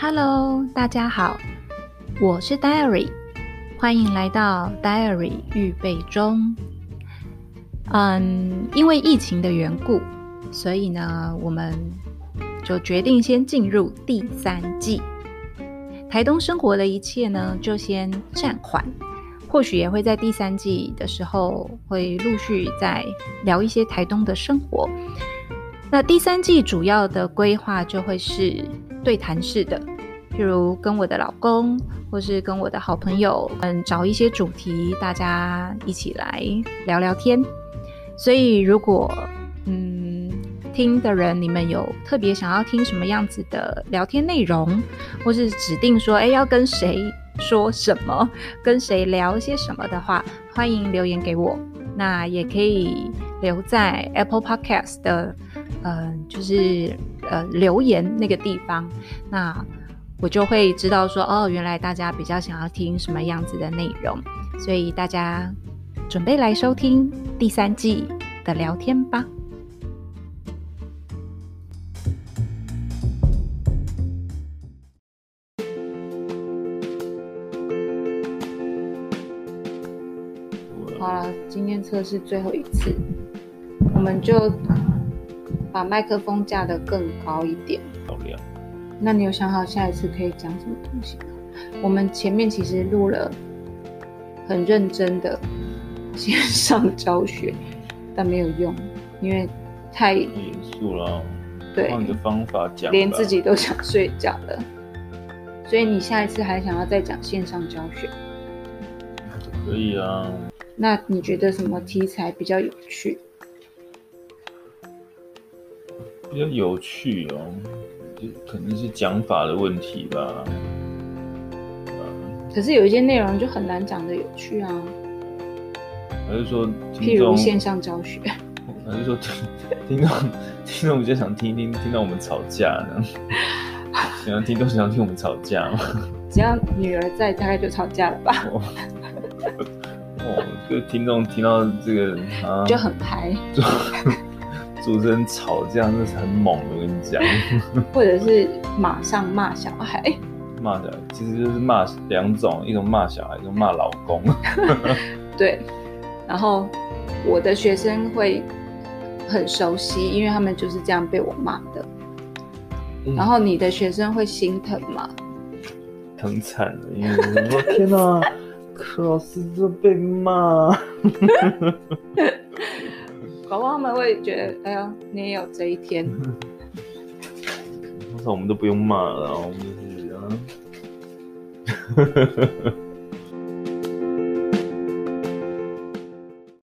Hello，大家好，我是 Diary，欢迎来到 Diary 预备中。嗯，因为疫情的缘故，所以呢，我们就决定先进入第三季。台东生活的一切呢，就先暂缓，或许也会在第三季的时候，会陆续再聊一些台东的生活。那第三季主要的规划就会是对谈式的，譬如跟我的老公，或是跟我的好朋友，嗯，找一些主题，大家一起来聊聊天。所以如果嗯听的人，你们有特别想要听什么样子的聊天内容，或是指定说，哎，要跟谁说什么，跟谁聊些什么的话，欢迎留言给我。那也可以留在 Apple Podcast 的。嗯、呃，就是呃留言那个地方，那我就会知道说，哦，原来大家比较想要听什么样子的内容，所以大家准备来收听第三季的聊天吧。好了，今天测试最后一次，我们就。把麦克风架得更高一点。那你有想好下一次可以讲什么东西吗？我们前面其实录了很认真的线上教学，但没有用，因为太严肃了。对，换个方法讲，连自己都想睡觉了。所以你下一次还想要再讲线上教学？可以啊。那你觉得什么题材比较有趣？比较有趣哦，就可能是讲法的问题吧。可是有一些内容就很难讲的有趣啊。还是说，譬如线上教学？还是说听听众听众比较想听听听到我们吵架呢？想要听众想要听我们吵架吗？只要女儿在，大概就吵架了吧？哦，就听众听到这个啊，就很嗨。主持人吵架那是很猛的，我跟你讲。或者是马上骂小孩，骂小孩其实就是骂两种，一种骂小孩，一种骂老公。对，然后我的学生会很熟悉，因为他们就是这样被我骂的。嗯、然后你的学生会心疼吗？疼惨了，因为我说 天哪，柯老师就被骂。宝宝他们会觉得，哎呀，你也有这一天。通常我们都不用骂了，我们就是啊。